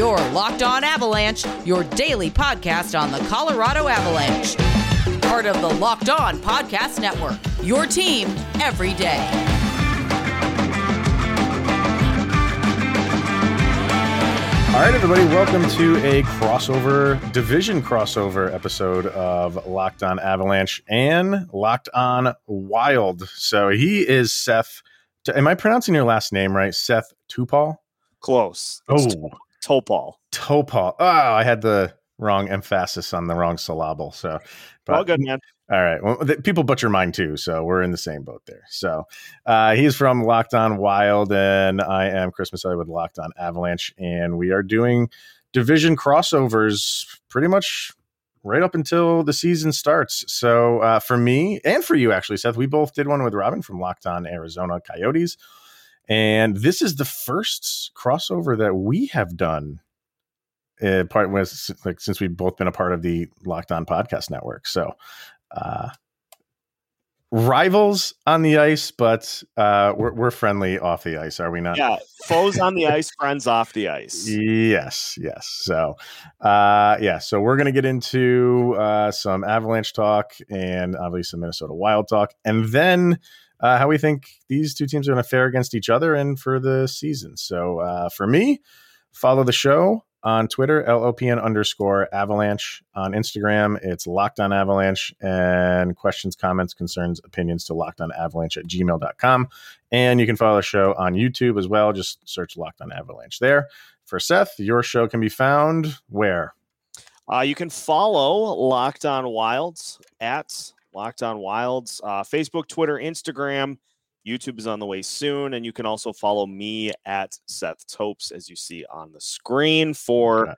Your Locked On Avalanche, your daily podcast on the Colorado Avalanche. Part of the Locked On Podcast Network. Your team every day. All right, everybody, welcome to a crossover, division crossover episode of Locked On Avalanche and Locked On Wild. So he is Seth. Am I pronouncing your last name right? Seth Tupal? Close. It's oh, Topal. Topol. Oh, I had the wrong emphasis on the wrong syllable. So, but, all good, man. All right. Well, the, people butcher mine too, so we're in the same boat there. So, uh, he's from Locked On Wild, and I am Chris Maselli with Locked On Avalanche, and we are doing division crossovers pretty much right up until the season starts. So, uh, for me and for you, actually, Seth, we both did one with Robin from Locked On Arizona Coyotes. And this is the first crossover that we have done. Uh, part was like since we've both been a part of the Locked On Podcast Network, so uh, rivals on the ice, but uh, we're, we're friendly off the ice, are we not? Yeah, foes on the ice, friends off the ice. Yes, yes. So, uh, yeah, so we're gonna get into uh, some Avalanche talk and obviously some Minnesota Wild talk, and then uh, how we think these two teams are going to fare against each other and for the season. So uh, for me, follow the show on Twitter, LOPN underscore avalanche. On Instagram, it's locked on avalanche and questions, comments, concerns, opinions to locked on avalanche at gmail.com. And you can follow the show on YouTube as well. Just search locked on avalanche there. For Seth, your show can be found where? Uh, you can follow Locked On Wilds at Locked On Wilds, uh, Facebook, Twitter, Instagram. YouTube is on the way soon, and you can also follow me at Seth Topes as you see on the screen for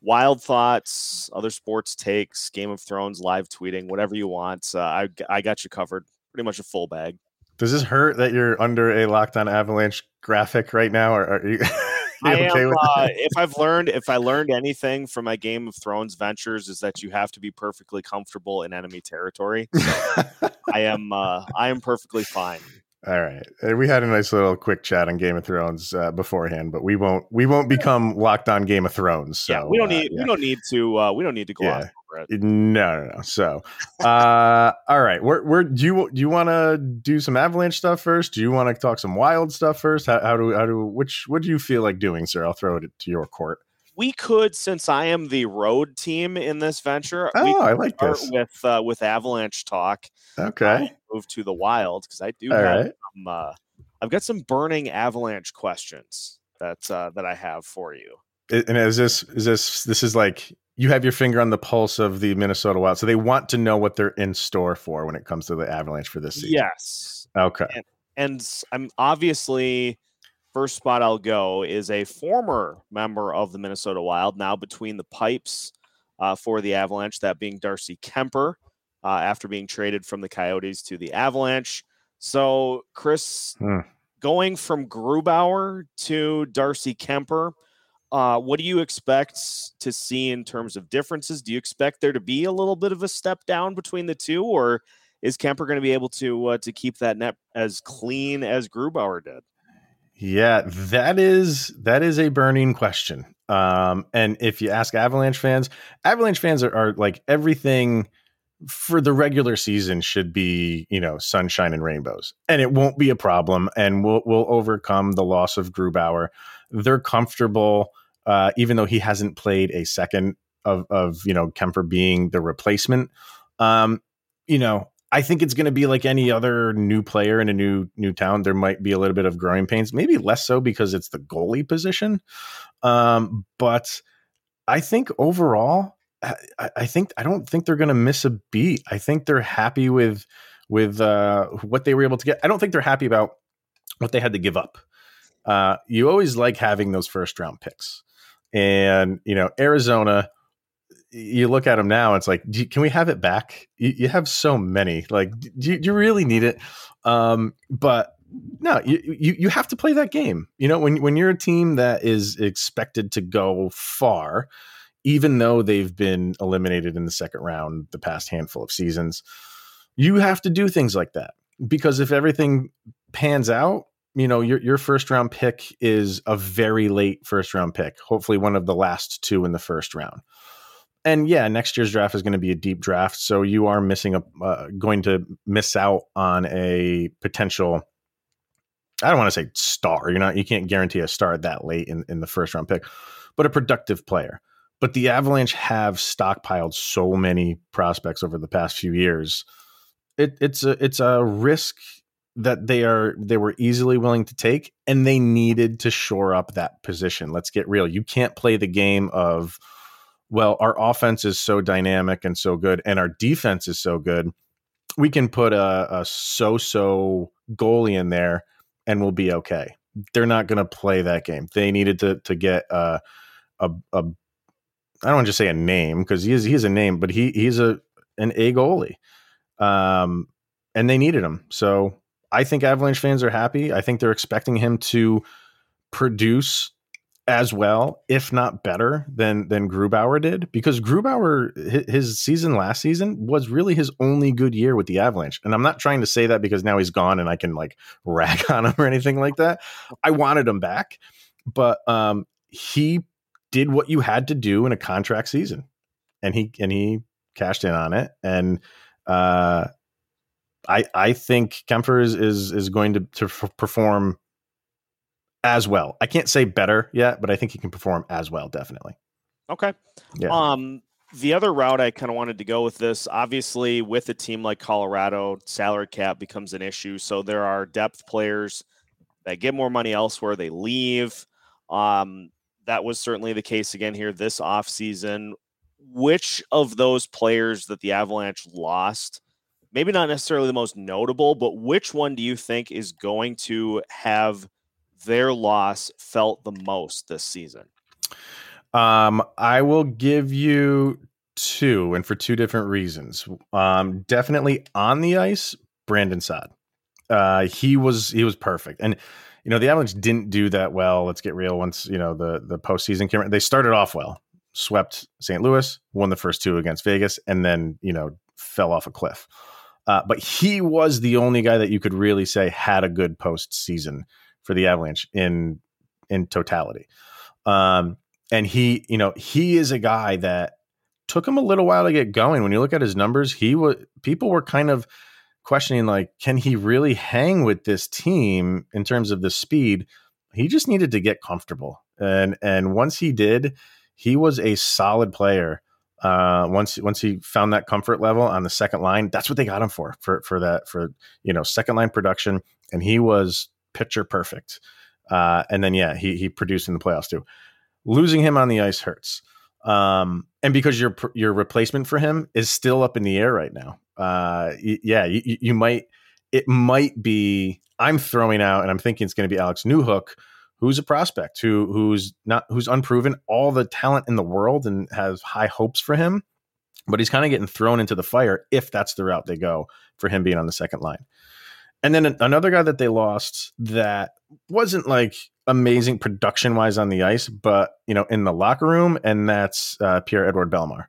wild thoughts, other sports takes, Game of Thrones live tweeting, whatever you want. Uh, I I got you covered, pretty much a full bag. Does this hurt that you're under a Locked On Avalanche graphic right now, or are you? I am. uh, if I've learned, if I learned anything from my Game of Thrones ventures, is that you have to be perfectly comfortable in enemy territory. So I am. Uh, I am perfectly fine. All right, we had a nice little quick chat on Game of Thrones uh, beforehand, but we won't we won't become locked on Game of Thrones. So, yeah, we don't uh, need yeah. we don't need to uh, we don't need to go yeah. No, no, no. So, uh, all right, where where do you do you want to do some Avalanche stuff first? Do you want to talk some Wild stuff first? How, how do how do which what do you feel like doing, sir? I'll throw it to your court we could, since I am the road team in this venture. Oh, I like this with uh, with Avalanche talk. Okay, move to the Wild because I do All have right. some. Uh, I've got some burning Avalanche questions that uh, that I have for you. And is this is this this is like you have your finger on the pulse of the Minnesota Wild, so they want to know what they're in store for when it comes to the Avalanche for this season. Yes. Okay. And, and I'm obviously First spot I'll go is a former member of the Minnesota Wild, now between the pipes uh, for the Avalanche, that being Darcy Kuemper, uh, after being traded from the Coyotes to the Avalanche. So, Chris, hmm. going from Grubauer to Darcy Kuemper, uh, what do you expect to see in terms of differences? Do you expect there to be a little bit of a step down between the two, or is Kuemper going to be able to uh, to keep that net as clean as Grubauer did? Yeah, that is that is a burning question. Um, and if you ask Avalanche fans, Avalanche fans are, are like everything for the regular season should be you know sunshine and rainbows, and it won't be a problem, and we'll we'll overcome the loss of Grubauer. They're comfortable, uh, even though he hasn't played a second of of you know Kuemper being the replacement. Um, you know, I think it's going to be like any other new player in a new new town. There might be a little bit of growing pains, maybe less so because it's the goalie position. Um, but I think overall, I, think I don't think they're going to miss a beat. I think they're happy with with uh, what they were able to get. I don't think they're happy about what they had to give up. Uh, you always like having those first round picks, and you know Arizona you look at them now, it's like, you, can we have it back? You, you, have so many. Like, do you, do you really need it? Um, but no, you, you you have to play that game. You know, when when you're a team that is expected to go far, even though they've been eliminated in the second round the past handful of seasons, you have to do things like that because if everything pans out you know your your first round pick is a very late first round pick. Hopefully, one of the last two in the first round. And yeah, next year's draft is going to be a deep draft, so you are missing a uh, going to miss out on a potential. I don't want to say star. You're not. You can't guarantee a star that late in, in the first round pick, but a productive player. But the Avalanche have stockpiled so many prospects over the past few years. It, it's a it's a risk that they are they were easily willing to take and they needed to shore up that position. Let's get real. You can't play the game of well our offense is so dynamic and so good and our defense is so good. We can put a, a so-so goalie in there and we'll be okay. They're not going to play that game. They needed to to get a a, a I don't want to say a name because he is he is a name, but he he's a an A goalie, um, and they needed him. So I think Avalanche fans are happy. I think they're expecting him to produce as well, if not better than than Grubauer did, because Grubauer his season last season was really his only good year with the Avalanche. And I'm not trying to say that because now he's gone and I can like rag on him or anything like that. I wanted him back, but um, he did what you had to do in a contract season, and he and he cashed in on it. And uh, I I think Kuemper is is, is going to to f- perform as well. I can't say better yet, but I think he can perform as well. Definitely. Okay. Yeah. Um, the other route I kind of wanted to go with this, obviously, with a team like Colorado, salary cap becomes an issue. So there are depth players that get more money elsewhere. They leave. Um, that was certainly the case again here this offseason. Which of those players that the Avalanche lost maybe not necessarily the most notable, but which one do you think is going to have their loss felt the most this season? Um, I will give you two, and for two different reasons. Um, definitely on the ice, Brandon Saad. Uh, he was he was perfect, and you know the Avalanche didn't do that well. Let's get real. Once you know the the postseason came, they started off well, swept St. Louis, won the first two against Vegas, and then you know fell off a cliff. Uh, but he was the only guy that you could really say had a good postseason for the Avalanche in in totality. Um, and he, you know, he is a guy that took him a little while to get going. When you look at his numbers, he was people were kind of questioning like, can he really hang with this team in terms of the speed? He just needed to get comfortable, and and once he did, he was a solid player uh, once once he found that comfort level on the second line, that's what they got him for for for that for you know second line production, and he was picture perfect. Uh, and then yeah, he he produced in the playoffs too. Losing him on the ice hurts, um, and because your your replacement for him is still up in the air right now. Uh, yeah, you, you might it might be. I'm throwing out, and I'm thinking it's going to be Alex Newhook who's a prospect who who's not who's unproven, all the talent in the world, and has high hopes for him. But he's kind of getting thrown into the fire if that's the route they go for him being on the second line. And then another guy that they lost that wasn't like amazing production wise on the ice, but you know in the locker room, and that's uh, Pierre Edouard Bellemare.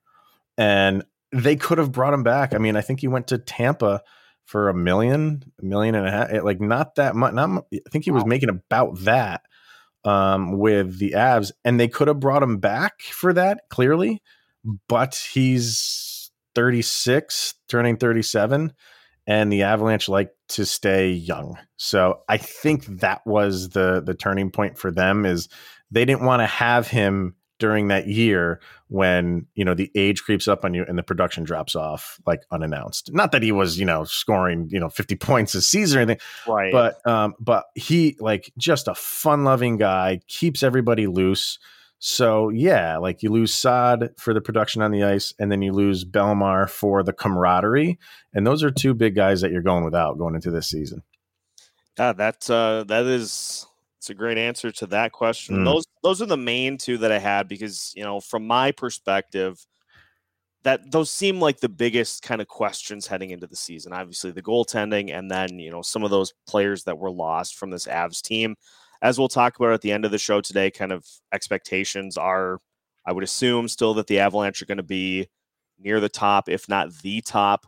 And they could have brought him back. I mean, I think he went to Tampa for a million, a million and a half, like not that much. Not, I think he was making about that um, with the Avs, and they could have brought him back for that clearly, but he's 36, turning 37, and the Avalanche like to stay young. So I think that was the the turning point for them is they didn't want to have him during that year when you know the age creeps up on you and the production drops off like unannounced. Not that he was you know scoring you know 50 points a season or anything right. but um but he like just a fun loving guy keeps everybody loose. So yeah like you lose Saad for the production on the ice and then you lose Bellemare for the camaraderie and those are two big guys that you're going without going into this season. Yeah that's uh that is it's a great answer to that question. Mm. Those those are the main two that I had because you know from my perspective, that those seem like the biggest kind of questions heading into the season. Obviously, the goaltending, and then you know some of those players that were lost from this Avs team. As we'll talk about at the end of the show today, kind of expectations are, I would assume, still that the Avalanche are going to be near the top, if not the top,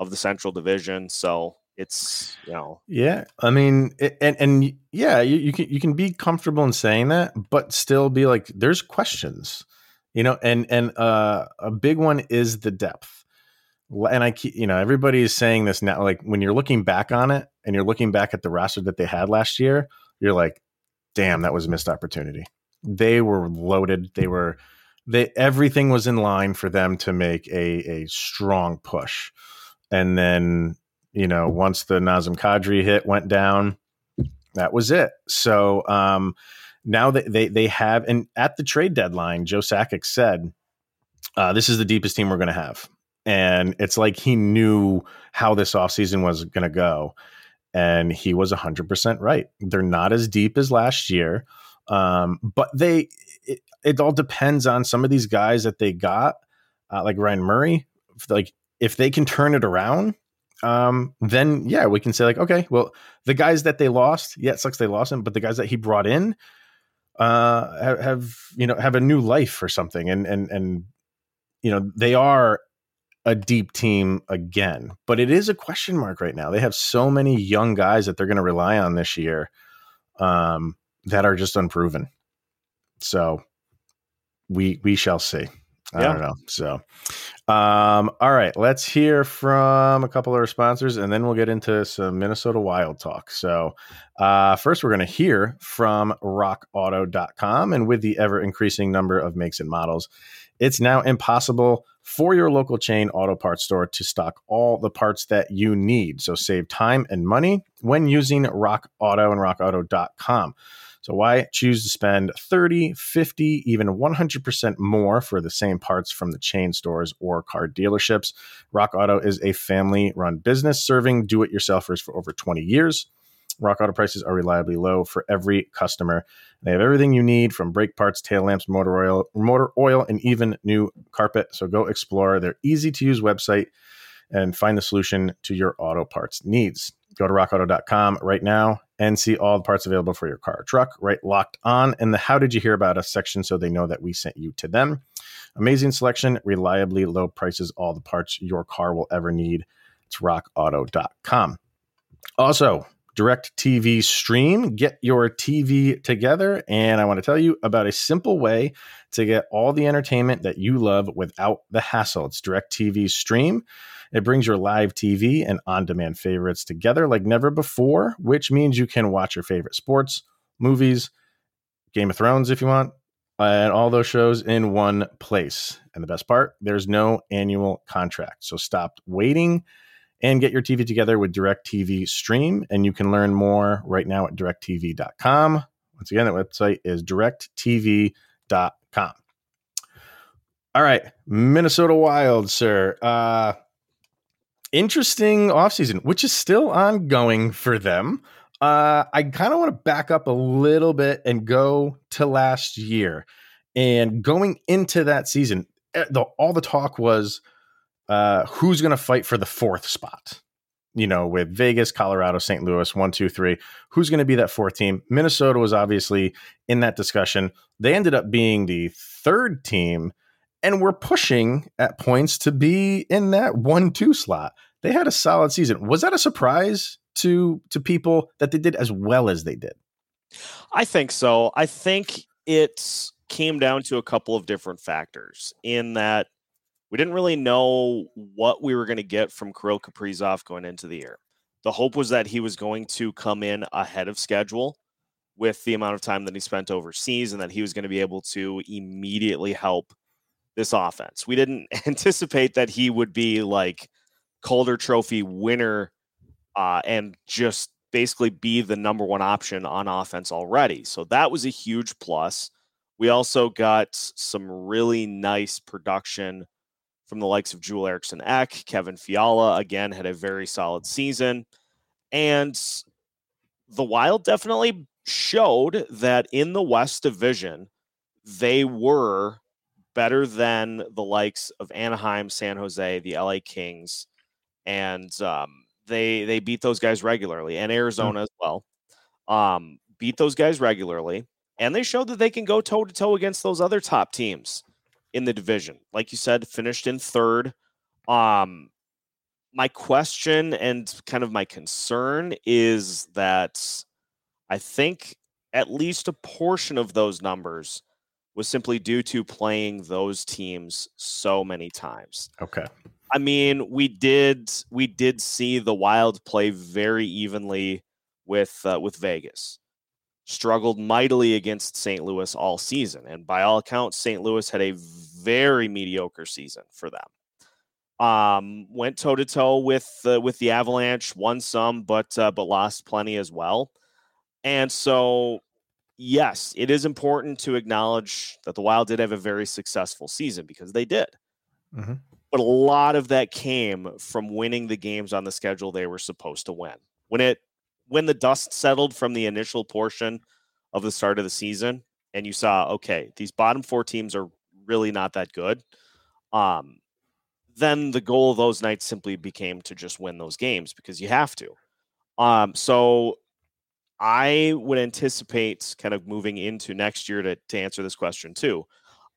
of the Central Division. So it's you know yeah i mean and and yeah you, you can you can be comfortable in saying that but still be like there's questions you know and and uh a big one is the depth. And i keep you know everybody is saying this now like when you're looking back on it and you're looking back at the roster that they had last year you're like damn that was a missed opportunity. They were loaded they were they everything was in line for them to make a a strong push. And then you know, once the Nazem Kadri hit went down, that was it. So um, now that they they have, and at the trade deadline, Joe Sakic said, uh, "This is the deepest team we're going to have," and it's like he knew how this offseason was going to go, and he was hundred percent right. They're not as deep as last year, um, but they it, it, all depends on some of these guys that they got, uh, like Ryan Murray, like if they can turn it around um, then yeah, we can say like, okay, well, the guys that they lost, yeah, it sucks they lost him, but the guys that he brought in, uh, have, have you know have a new life or something, and and and you know they are a deep team again, but it is a question mark right now. They have so many young guys that they're going to rely on this year, um, that are just unproven. So we we shall see. I yeah. don't know. So, um, all right, let's hear from a couple of our sponsors, and then we'll get into some Minnesota Wild talk. So, uh, first, we're going to hear from RockAuto.com, and with the ever increasing number of makes and models, it's now impossible for your local chain auto parts store to stock all the parts that you need. So, save time and money when using Rock Auto and RockAuto.com. So why choose to spend 30, 50, even 100% more for the same parts from the chain stores or car dealerships? Rock Auto is a family run business serving do it yourselfers for over 20 years. Rock Auto prices are reliably low for every customer. They have everything you need from brake parts, tail lamps, motor oil, motor oil, and even new carpet. So go explore their easy to use website and find the solution to your auto parts needs. Go to rockauto.com right now and see all the parts available for your car or truck, right locked on in the How Did You Hear About Us section so they know that we sent you to them. Amazing selection, reliably low prices, all the parts your car will ever need. It's rockauto.com. Also, DirecTV Stream. Get your TV together. And I want to tell you about a simple way to get all the entertainment that you love without the hassle. It's DirecTV Stream. It brings your live TV and on demand favorites together like never before, which means you can watch your favorite sports, movies, Game of Thrones if you want, and all those shows in one place. And the best part, there's no annual contract. So stop waiting and get your TV together with DirecTV Stream. And you can learn more right now at directv.com. Once again, that website is directv.com. All right, Minnesota Wild, sir. Uh, interesting offseason, which is still ongoing for them. Uh, I kind of want to back up a little bit and go to last year. And going into that season, eh, the, all the talk was uh, who's going to fight for the fourth spot. You know, with Vegas, Colorado, St. Louis, one, two, three. Who's going to be that fourth team? Minnesota was obviously in that discussion. They ended up being the third team and were pushing at points to be in that one two slot. They had a solid season. Was that a surprise to to people that they did as well as they did? I think so. I think it came down to a couple of different factors in that we didn't really know what we were going to get from Kirill Kaprizov going into the year. The hope was that he was going to come in ahead of schedule with the amount of time that he spent overseas and that he was going to be able to immediately help this offense. We didn't anticipate that he would be like Calder Trophy winner uh, and just basically be the number one option on offense already. So that was a huge plus. We also got some really nice production from the likes of Joel Eriksson, Ek, Kevin Fiala, again, had a very solid season. And the Wild definitely showed that in the West Division, they were better than the likes of Anaheim, San Jose, the LA Kings, and um, they they beat those guys regularly, and hmm. Arizona mm. as well. Um, beat those guys regularly, and they showed that they can go toe to toe against those other top teams in the division. Like you said, finished in third. Um, my question and kind of my concern is that I think at least a portion of those numbers was simply due to playing those teams so many times. Okay. I mean, we did we did see the Wild play very evenly with uh, with Vegas. Struggled mightily against St. Louis all season, and by all accounts, St. Louis had a very mediocre season for them. Um, went toe to toe with uh, with the Avalanche, won some, but uh, but lost plenty as well. And so yes, it is important to acknowledge that the Wild did have a very successful season because they did. Mm-hmm. But a lot of that came from winning the games on the schedule they were supposed to win. When it when the dust settled from the initial portion of the start of the season and you saw okay, these bottom 4 teams are really not that good. Um then the goal of those nights simply became to just win those games because you have to. Um so I would anticipate kind of moving into next year to, to answer this question too.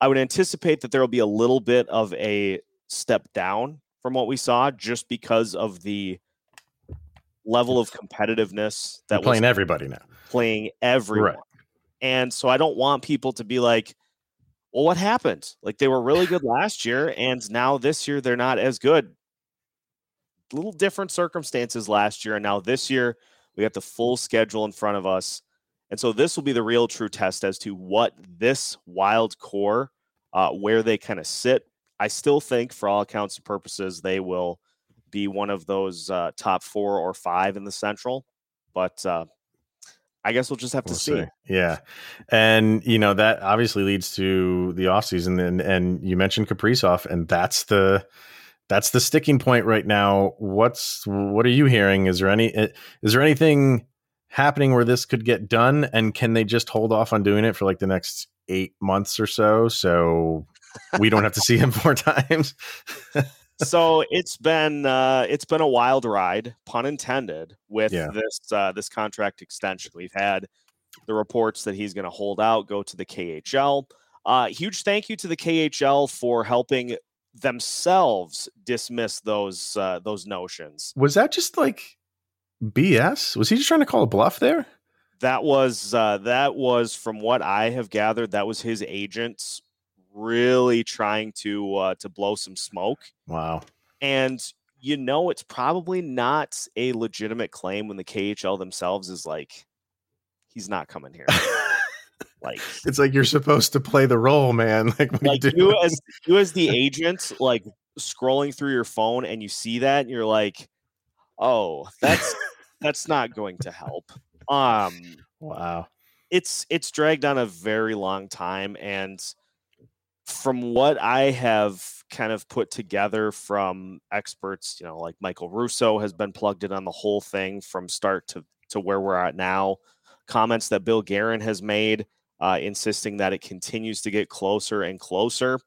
I would anticipate that there will be a little bit of a step down from what we saw just because of the level of competitiveness that playing everybody now. Playing everyone. Right. And so I don't want people to be like, well, what happened? Like they were really good last year, and now this year they're not as good. Little different circumstances last year, and now this year we got the full schedule in front of us. And so this will be the real true test as to what this wild core, uh, where they kind of sit. I still think, for all accounts and purposes, they will be one of those uh, top four or five in the Central. But uh, I guess we'll just have to we'll see. see. Yeah. And, you know, that obviously leads to the offseason. And, and you mentioned Kaprizov, and that's the that's the sticking point right now. What's what are you hearing? Is there any eh, is there anything happening where this could get done? And can they just hold off on doing it for like the next eight months or so, so we don't have to see him four times? so it's been uh, it's been a wild ride, pun intended, with yeah. this uh, this contract extension. We've had the reports that he's going to hold out, go to the KHL. Uh, huge thank you to the KHL for helping themselves dismiss those uh, those notions. Was that just like BS? Was he just trying to call a bluff there? That was uh, that was from what I have gathered. That was his agents really trying to uh, to blow some smoke. Wow. And you know it's probably not a legitimate claim when the KHL themselves is like he's not coming here. Like it's like you're supposed to play the role, man. Like, like you, you as you as the agent, like scrolling through your phone and you see that, and you're like, oh, that's that's not going to help. Um wow. It's it's dragged on a very long time and from what I have kind of put together from experts, you know, like Michael Russo has been plugged in on the whole thing from start to to where we're at now. Comments that Bill Guerin has made uh, insisting that it continues to get closer and closer.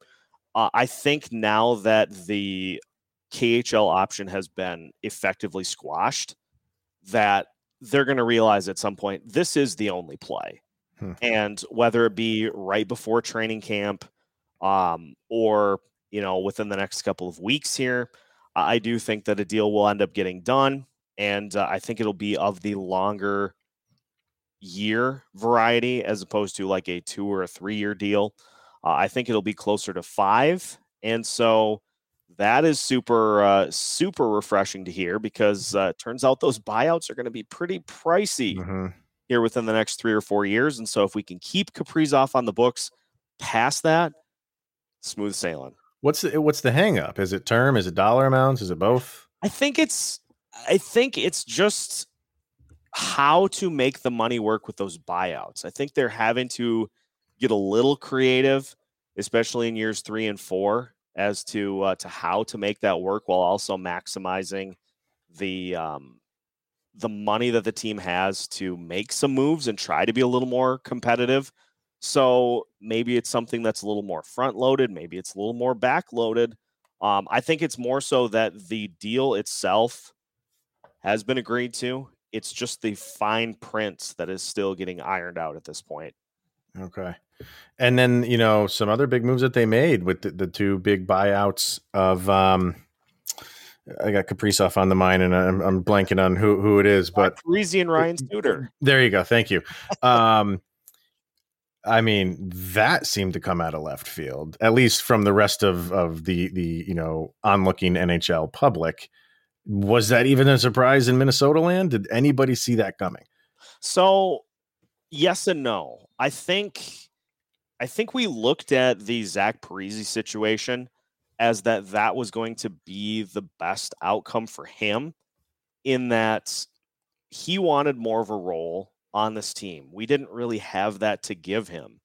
Uh, I think now that the KHL option has been effectively squashed, that they're going to realize at some point this is the only play. Hmm. And whether it be right before training camp um, or, you know, within the next couple of weeks here, I do think that a deal will end up getting done. And uh, I think it'll be of the longer year variety as opposed to like a two or a three year deal. Uh, I think it'll be closer to five. And so that is super, uh, super refreshing to hear because uh, it turns out those buyouts are going to be pretty pricey mm-hmm. here within the next three or four years. And so if we can keep Kaprizov on the books past that, smooth sailing. What's the what's the hang up? Is it term? Is it dollar amounts? Is it both? I think it's I think it's just how to make the money work with those buyouts. I think they're having to get a little creative, especially in years three and four, as to uh, to how to make that work while also maximizing the um, the money that the team has to make some moves and try to be a little more competitive. So maybe it's something that's a little more front loaded, maybe it's a little more back loaded. Um, I think it's more so that the deal itself has been agreed to it's just the fine print that is still getting ironed out at this point. Okay. And then, you know, some other big moves that they made with the, the two big buyouts of um I got Kaprizov on the mind, and I'm, I'm blanking on who who it is, but Parise and Ryan Suter. There you go. Thank you. Um, I mean, that seemed to come out of left field, at least from the rest of of the the you know onlooking NHL public. Was that even a surprise in Minnesota land? Did anybody see that coming? So, yes and no. I think I think we looked at the Zach Parise situation as that that was going to be the best outcome for him in that he wanted more of a role on this team. We didn't really have that to give him.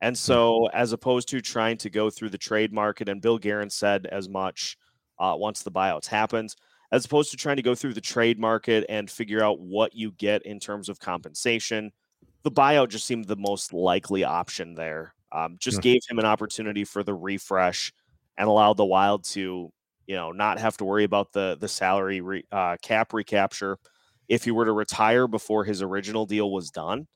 And hmm. so, as opposed to trying to go through the trade market, and Bill Guerin said as much uh, once the buyouts happened, as opposed to trying to go through the trade market and figure out what you get in terms of compensation, the buyout just seemed the most likely option there. Um, just mm-hmm. gave him an opportunity for the refresh and allowed the Wild to, you know, not have to worry about the the salary re, uh, cap recapture if he were to retire before his original deal was done.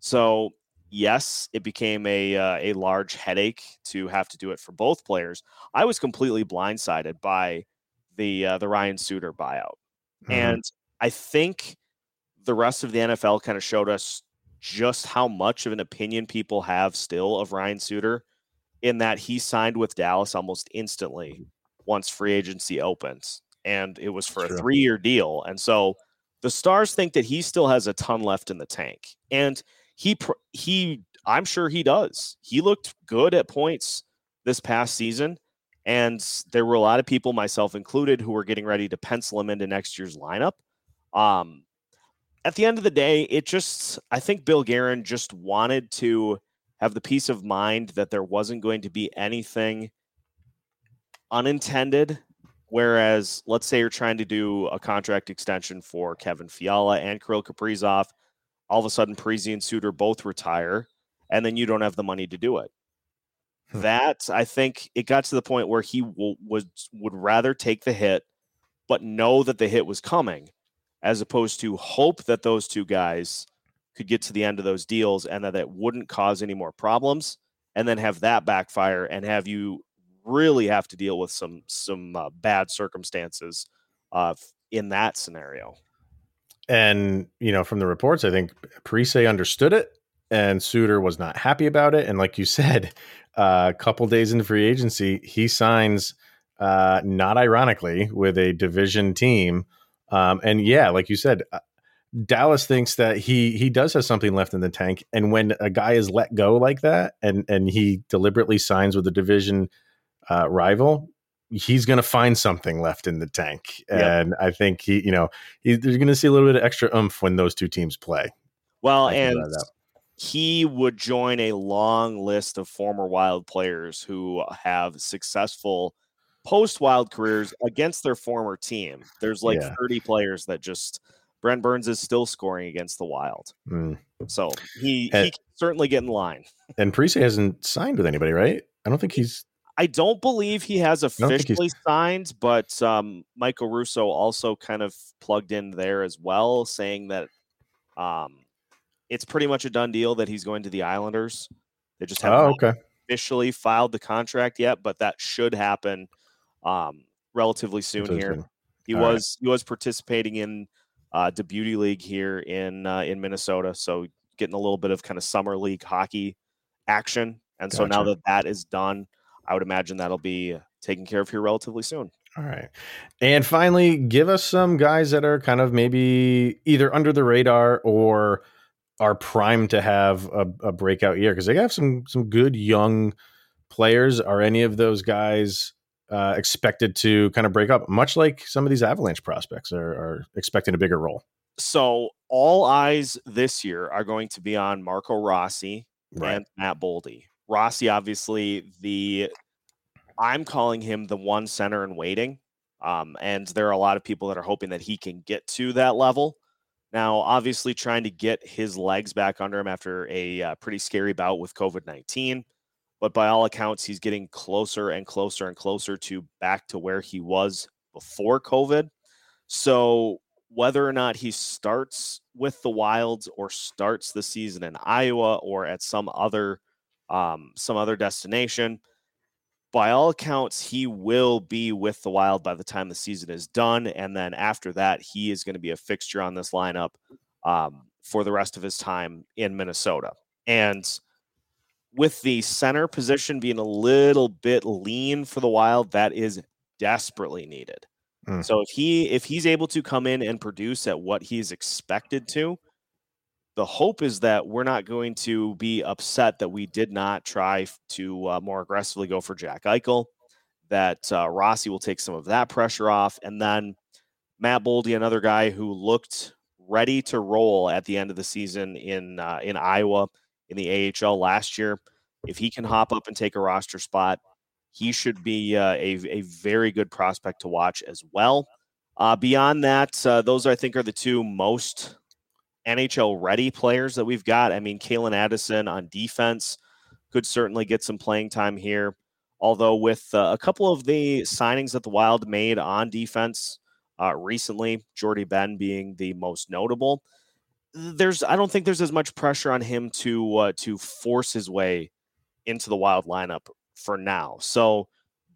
So yes, it became a uh, a large headache to have to do it for both players. I was completely blindsided by the uh, the Ryan Suter buyout, mm-hmm. and I think the rest of the NFL kind of showed us just how much of an opinion people have still of Ryan Suter, in that he signed with Dallas almost instantly once free agency opens, and it was for a three year deal, and so the Stars think that he still has a ton left in the tank, and he he I'm sure he does. He looked good at points this past season, and there were a lot of people, myself included, who were getting ready to pencil him into next year's lineup. Um, at the end of the day, it just I think Bill Guerin just wanted to have the peace of mind that there wasn't going to be anything unintended Whereas, let's say you're trying to do a contract extension for Kevin Fiala and Kirill Kaprizov, all of a sudden Parise and Suter both retire, and then you don't have the money to do it. Hmm. That I think it got to the point where he w- was would rather take the hit, but know that the hit was coming, as opposed to hope that those two guys could get to the end of those deals and that it wouldn't cause any more problems, and then have that backfire and have you really have to deal with some some uh, bad circumstances uh, in that scenario. And you know, from the reports, I think Parise understood it, and Suter was not happy about it. And like you said, uh, a couple days into free agency, he signs, uh, not ironically, with a division team. Um, and yeah, like you said, uh, Dallas thinks that he he does have something left in the tank, and when a guy is let go like that, and and he deliberately signs with a division uh, rival, he's going to find something left in the tank. And yep. I think he, you know, he, you're going to see a little bit of extra oomph when those two teams play. Well, and he would join a long list of former Wild players who have successful post Wild careers against their former team. There's like yeah. 30 players that just Brent Burns is still scoring against the Wild. Mm. So he, and, he can certainly get in line. And Parise hasn't signed with anybody, right? I don't think he's I don't believe he has officially signed, but um, Michael Russo also kind of plugged in there as well, saying that um, it's pretty much a done deal that he's going to the Islanders. They just haven't oh, okay. officially filed the contract yet, but that should happen um, relatively soon here. He All was right. he was participating in uh, the Beauty League here in uh, in Minnesota, so getting a little bit of kind of summer league hockey action. And gotcha. so now that that is done, I would imagine that'll be taken care of here relatively soon. All right. And finally, give us some guys that are kind of maybe either under the radar or are primed to have a, a breakout year because they have some some good young players. Are any of those guys uh, expected to kind of break up, much like some of these Avalanche prospects are, are expecting a bigger role? So all eyes this year are going to be on Marco Rossi right. and Matt Boldy. Rossi, obviously, the I'm calling him the one center in waiting. Um, and there are a lot of people that are hoping that he can get to that level. Now, obviously, trying to get his legs back under him after a uh, pretty scary bout with COVID 19. But by all accounts, he's getting closer and closer and closer to back to where he was before COVID. So, whether or not he starts with the Wilds or starts the season in Iowa or at some other um, some other destination. by all accounts, he will be with the Wild by the time the season is done. And then after that, he is going to be a fixture on this lineup um, for the rest of his time in Minnesota. And with the center position being a little bit lean for the Wild, that is desperately needed. Mm. So if he if he's able to come in and produce at what he's expected to, the hope is that we're not going to be upset that we did not try to uh, more aggressively go for Jack Eichel. That uh, Rossi will take some of that pressure off, and then Matt Boldy, another guy who looked ready to roll at the end of the season in uh, in Iowa in the AHL last year. If he can hop up and take a roster spot, he should be uh, a a very good prospect to watch as well. Uh, beyond that, uh, those I think are the two most NHL ready players that we've got. I mean, Calen Addison on defense could certainly get some playing time here. Although, with uh, a couple of the signings that the Wild made on defense uh, recently, Jordie Benn being the most notable, there's I don't think there's as much pressure on him to uh, to force his way into the Wild lineup for now. So,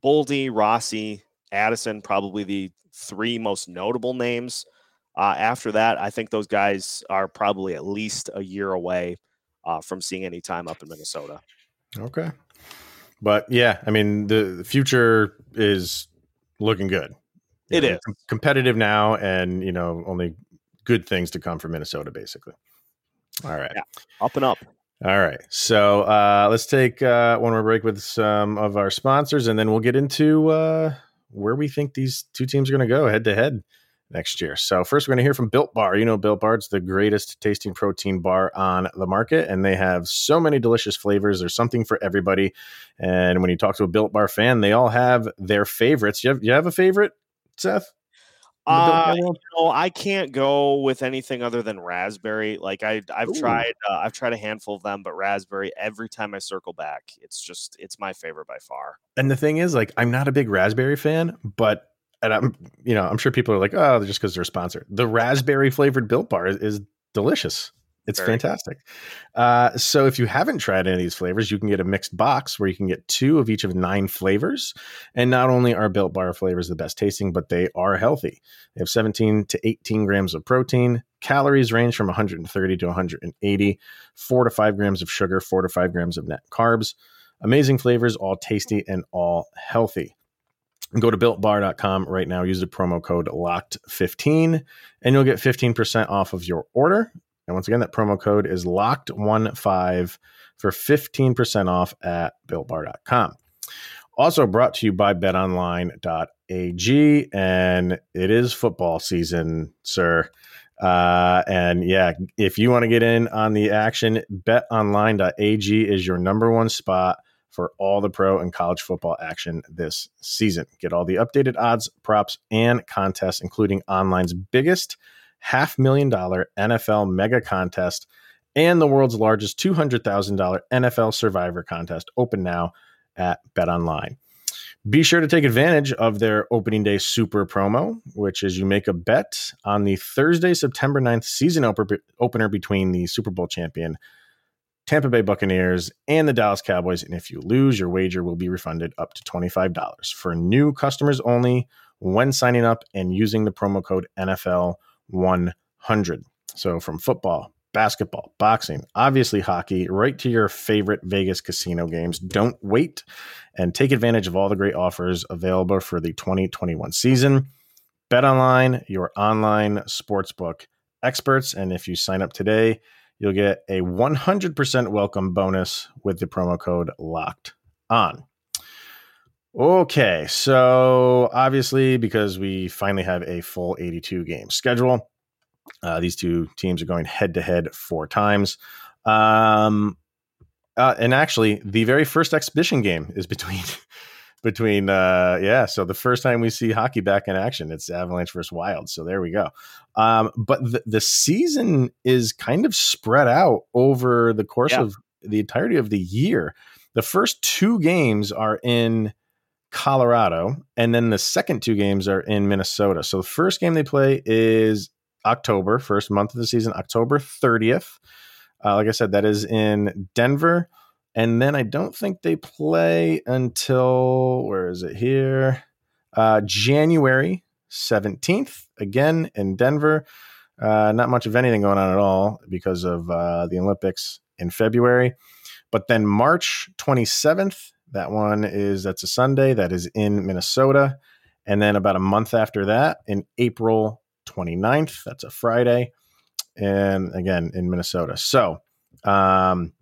Boldy, Rossi, Addison, probably the three most notable names. Uh, after that, I think those guys are probably at least a year away uh, from seeing any time up in Minnesota. Okay. But yeah, I mean, the, future is looking good. You it know, is competitive now, and you know, only good things to come from Minnesota, basically. All right, yeah. up and up. All right, so uh, let's take uh, one more break with some of our sponsors, and then we'll get into uh, where we think these two teams are going to go head to head next year. So first, we're going to hear from Built Bar. You know, Built Bar is the greatest tasting protein bar on the market, and they have so many delicious flavors. There's something for everybody. And when you talk to a Built Bar fan, they all have their favorites. You have, you have a favorite, Seth? Uh, you know, I can't go with anything other than raspberry. Like I, I've Ooh. tried, uh, I've tried a handful of them, but raspberry. Every time I circle back, it's just, it's my favorite by far. And the thing is, like, I'm not a big raspberry fan, but and I'm, you know, I'm sure people are like, oh, just because they're sponsored. The raspberry flavored Built Bar is, is delicious. It's Very fantastic. Uh, so if you haven't tried any of these flavors, you can get a mixed box where you can get two of each of nine flavors. And not only are Built Bar flavors the best tasting, but they are healthy. They have 17 to 18 grams of protein. Calories range from 130 to 180. Four to five grams of sugar. Four to five grams of net carbs. Amazing flavors, all tasty and all healthy. Go to builtbar.com right now, use the promo code LOCKED15, and you'll get 15% off of your order. And once again, that promo code is LOCKED15 for 15% off at builtbar.com. Also brought to you by betonline.ag, and it is football season, sir. Uh, and yeah, if you want to get in on the action, betonline.ag is your number one spot for all the pro and college football action this season. Get all the updated odds, props, and contests, including online's biggest half million dollar NFL mega contest and the world's largest $200,000 NFL survivor contest open now at BetOnline. Be sure to take advantage of their opening day super promo, which is you make a bet on the Thursday, September 9th season opener between the Super Bowl champion Tampa Bay Buccaneers, and the Dallas Cowboys. And if you lose, your wager will be refunded up to $25 for new customers only when signing up and using the promo code NFL100. So from football, basketball, boxing, obviously hockey, right to your favorite Vegas casino games. Don't wait and take advantage of all the great offers available for the 2021 season. Bet online, your online sportsbook experts. And if you sign up today, you'll get a 100% welcome bonus with the promo code locked on. Okay, so obviously, because we finally have a full 82 game schedule, uh, these two teams are going head to head four times. Um, uh, and actually, the very first exhibition game is between between uh yeah so the first time we see hockey back in action it's avalanche versus wild so there we go. Um but the, the season is kind of spread out over the course yeah. of the entirety of the year. The first two games are in colorado and then the second two games are in minnesota. So the first game they play is october first month of the season october 30th uh, like i said that is in denver and then I don't think they play until where is it here? Uh, January 17th, again in Denver. Uh, not much of anything going on at all because of uh, the Olympics in February. But then March 27th, that one is that's a Sunday, that is in Minnesota. And then about a month after that, in April 29th, that's a Friday, and again in Minnesota. So, um,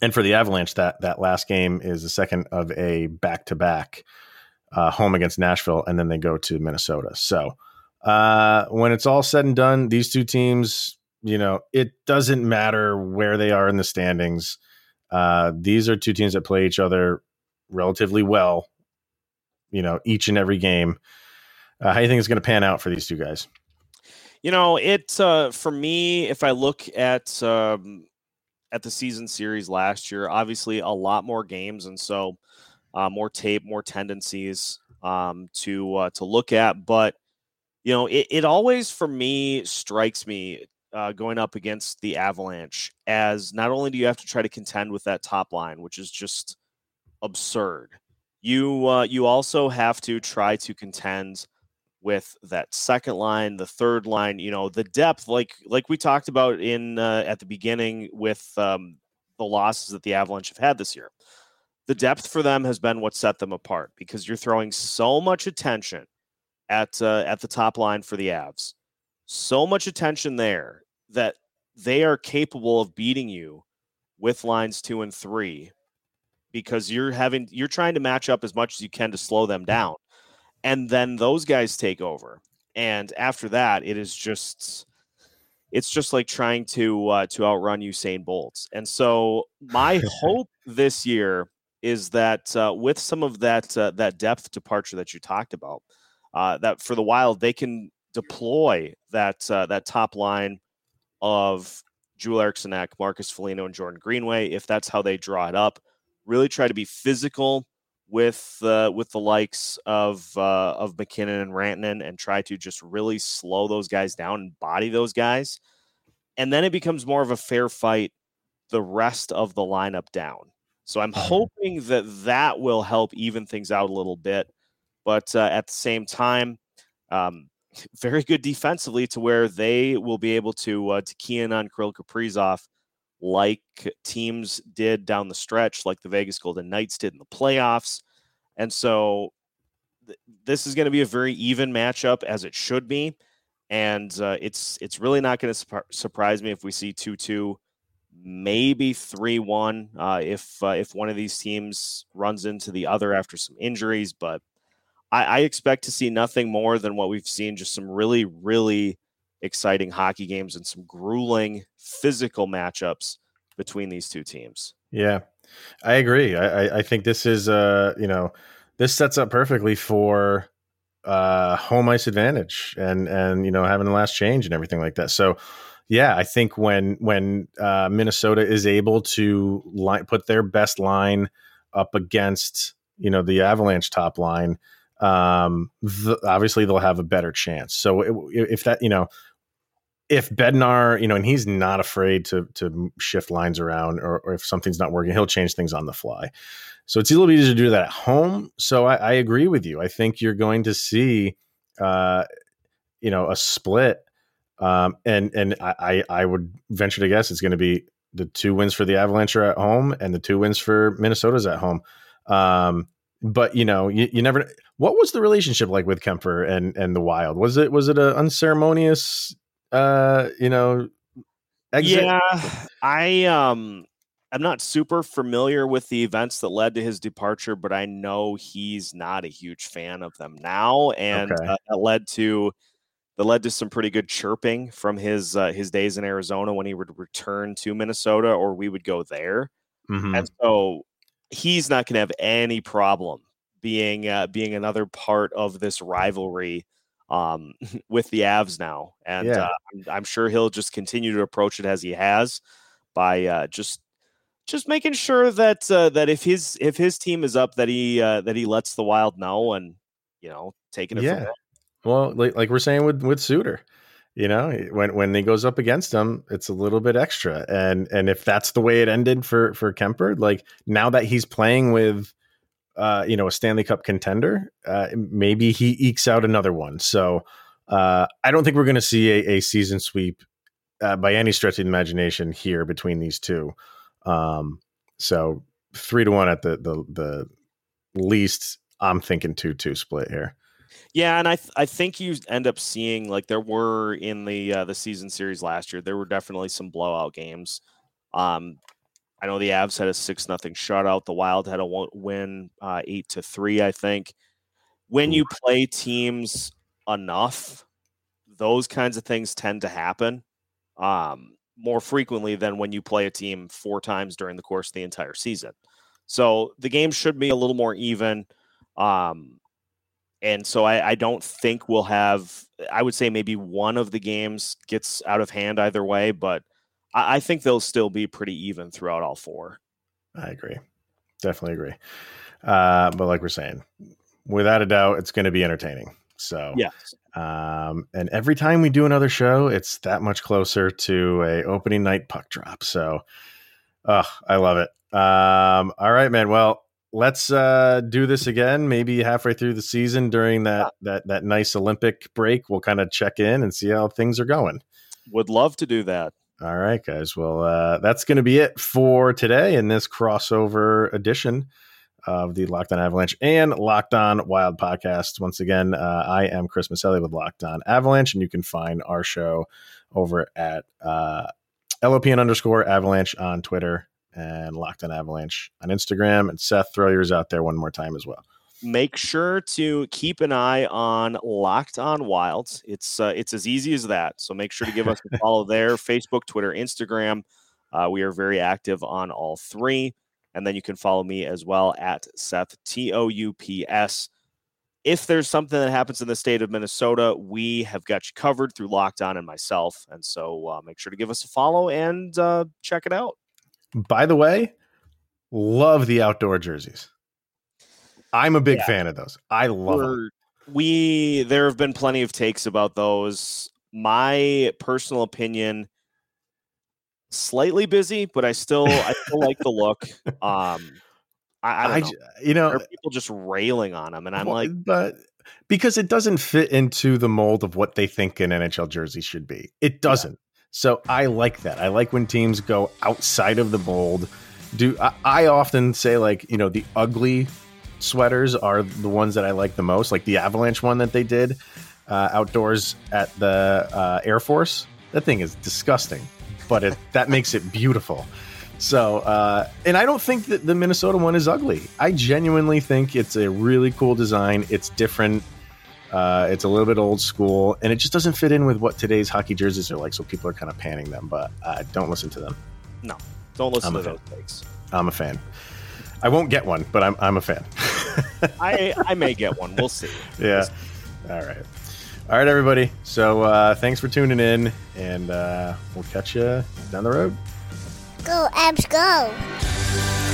and for the Avalanche, that that last game is the second of a back to back home against Nashville, and then they go to Minnesota. So uh, when it's all said and done, these two teams, you know, it doesn't matter where they are in the standings. Uh, these are two teams that play each other relatively well, you know, each and every game. Uh, how do you think it's going to pan out for these two guys? You know, it uh, for me, if I look at um, at the season series last year. Obviously, a lot more games, and so uh, more tape, more tendencies um, to uh, to look at. But you know, it, it always for me strikes me uh, going up against the Avalanche as not only do you have to try to contend with that top line, which is just absurd. You uh, you also have to try to contend with that second line, the third line, you know, the depth, like like we talked about in uh, at the beginning with um, the losses that the Avalanche have had this year. The depth for them has been what set them apart because you're throwing so much attention at uh, at the top line for the Avs, so much attention there that they are capable of beating you with lines two and three because you're having you're trying to match up as much as you can to slow them down and then those guys take over and after that it is just it's just like trying to uh, to outrun Usain Bolt. And so my hope this year is that uh, with some of that uh, that depth departure that you talked about, uh, that for the Wild they can deploy that uh, that top line of Joel Eriksson Marcus Foligno, and Jordan Greenway. If that's how they draw it up, really try to be physical with uh, with the likes of uh, of MacKinnon and Rantanen and try to just really slow those guys down and body those guys, and then it becomes more of a fair fight the rest of the lineup down. So I'm mm-hmm. hoping that that will help even things out a little bit, but uh, at the same time, um, very good defensively to where they will be able to uh, to key in on Kirill Kaprizov like teams did down the stretch, like the Vegas Golden Knights did in the playoffs. And so th- this is going to be a very even matchup as it should be. And uh, it's it's really not going to su- surprise me if we see 2 2, maybe 3 1 uh, if, uh, if one of these teams runs into the other after some injuries. But I, I expect to see nothing more than what we've seen just some really, really exciting hockey games and some grueling physical matchups between these two teams. Yeah, I agree. I, I think this is, uh, you know, this sets up perfectly for uh, home ice advantage and and you know having the last change and everything like that. So yeah, I think when when uh, Minnesota is able to line, put their best line up against you know the Avalanche top line, um, the, obviously they'll have a better chance. So it, if that you know if Bednar, you know, and he's not afraid to to shift lines around, or, or, if something's not working, he'll change things on the fly. So it's a little easier to do that at home. So I, I agree with you. I think you're going to see, uh, you know, a split, um, and and I I would venture to guess it's going to be the two wins for the Avalanche are at home, and the two wins for Minnesota's at home. Um, but you know, you, you never. What was the relationship like with Kuemper and and the Wild? Was it was it an unceremonious uh, you know, exit? Yeah, I um I'm not super familiar with the events that led to his departure, but I know he's not a huge fan of them now, and okay. uh, that led to that led to some pretty good chirping from his uh, his days in Arizona when he would return to Minnesota, or we would go there, mm-hmm. and so he's not going to have any problem being uh, being another part of this rivalry um, with the Avs now, and yeah. uh, I'm, I'm, sure he'll just continue to approach it as he has by uh, just just making sure that uh, that if his if his team is up, that he uh, that he lets the Wild know, and you know, taking it. Yeah. Well, like, like we're saying with with Suter, You know, when when he goes up against them, it's a little bit extra. And and if that's the way it ended for for Kuemper, like now that he's playing with uh, you know, a Stanley Cup contender, uh, maybe he ekes out another one. So uh, I don't think we're going to see a, a, season sweep uh, by any stretch of imagination here between these two. Um, so three to one at the the the least. I'm thinking two two split here. Yeah, and I th- I think you end up seeing like there were in the uh, the season series last year. There were definitely some blowout games. Um, I know the Avs had a six nothing shutout. The Wild had a win uh, eight to three. I think when you play teams enough, those kinds of things tend to happen um, more frequently than when you play a team four times during the course of the entire season. So the game should be a little more even. Um, and so I, I, don't think we'll have, I would say maybe one of the games gets out of hand either way, but I, I think they'll still be pretty even throughout all four. I agree. Definitely agree. Uh, but like we're saying, without a doubt, it's going to be entertaining. So, yes. Um, and every time we do another show, it's that much closer to a opening night puck drop. So, oh, I love it. Um, all right, man. Well, let's uh, do this again. Maybe halfway through the season during that that that nice Olympic break, we'll kind of check in and see how things are going. Would love to do that. All right, guys. Well, uh, that's going to be it for today in this crossover edition of the Locked On Avalanche and Locked On Wild podcast. Once again, uh, I am Chris Maselli with Locked On Avalanche, and you can find our show over at uh, LOPN underscore Avalanche on Twitter and Locked on Avalanche on Instagram. And Seth, throw yours out there one more time as well. Make sure to keep an eye on Locked On Wilds. It's uh, it's as easy as that. So make sure to give us a follow there: Facebook, Twitter, Instagram. Uh, we are very active on all three. And then you can follow me as well at Seth T O U P S. If there's something that happens in the state of Minnesota, we have got you covered through Locked On and myself. And so uh, make sure to give us a follow and uh, check it out. By the way, love the outdoor jerseys. I'm a big yeah. fan of those. I love We're, them. We there have been plenty of takes about those. My personal opinion, slightly busy, but I still I still like the look. Um, I, I, know. you know, people just railing on them, and I'm well, like, but because it doesn't fit into the mold of what they think an NHL jersey should be. It doesn't. So I like that. I like when teams go outside of the mold. Do I, I, often say like you know the ugly sweaters are the ones that I like the most, like the Avalanche one that they did uh, outdoors at the uh, Air Force. That thing is disgusting, but it, that makes it beautiful. So, uh, and I don't think that the Minnesota one is ugly. I genuinely think it's a really cool design. It's different. Uh, it's a little bit old school, and it just doesn't fit in with what today's hockey jerseys are like. So people are kind of panning them, but uh, don't listen to them. No, don't listen I'm to those takes. I'm a fan. I won't get one, but I'm I'm a fan. I I may get one. We'll see. Yeah. All right. All right, everybody. So uh, thanks for tuning in, and uh, we'll catch you down the road. Go, Avs, go.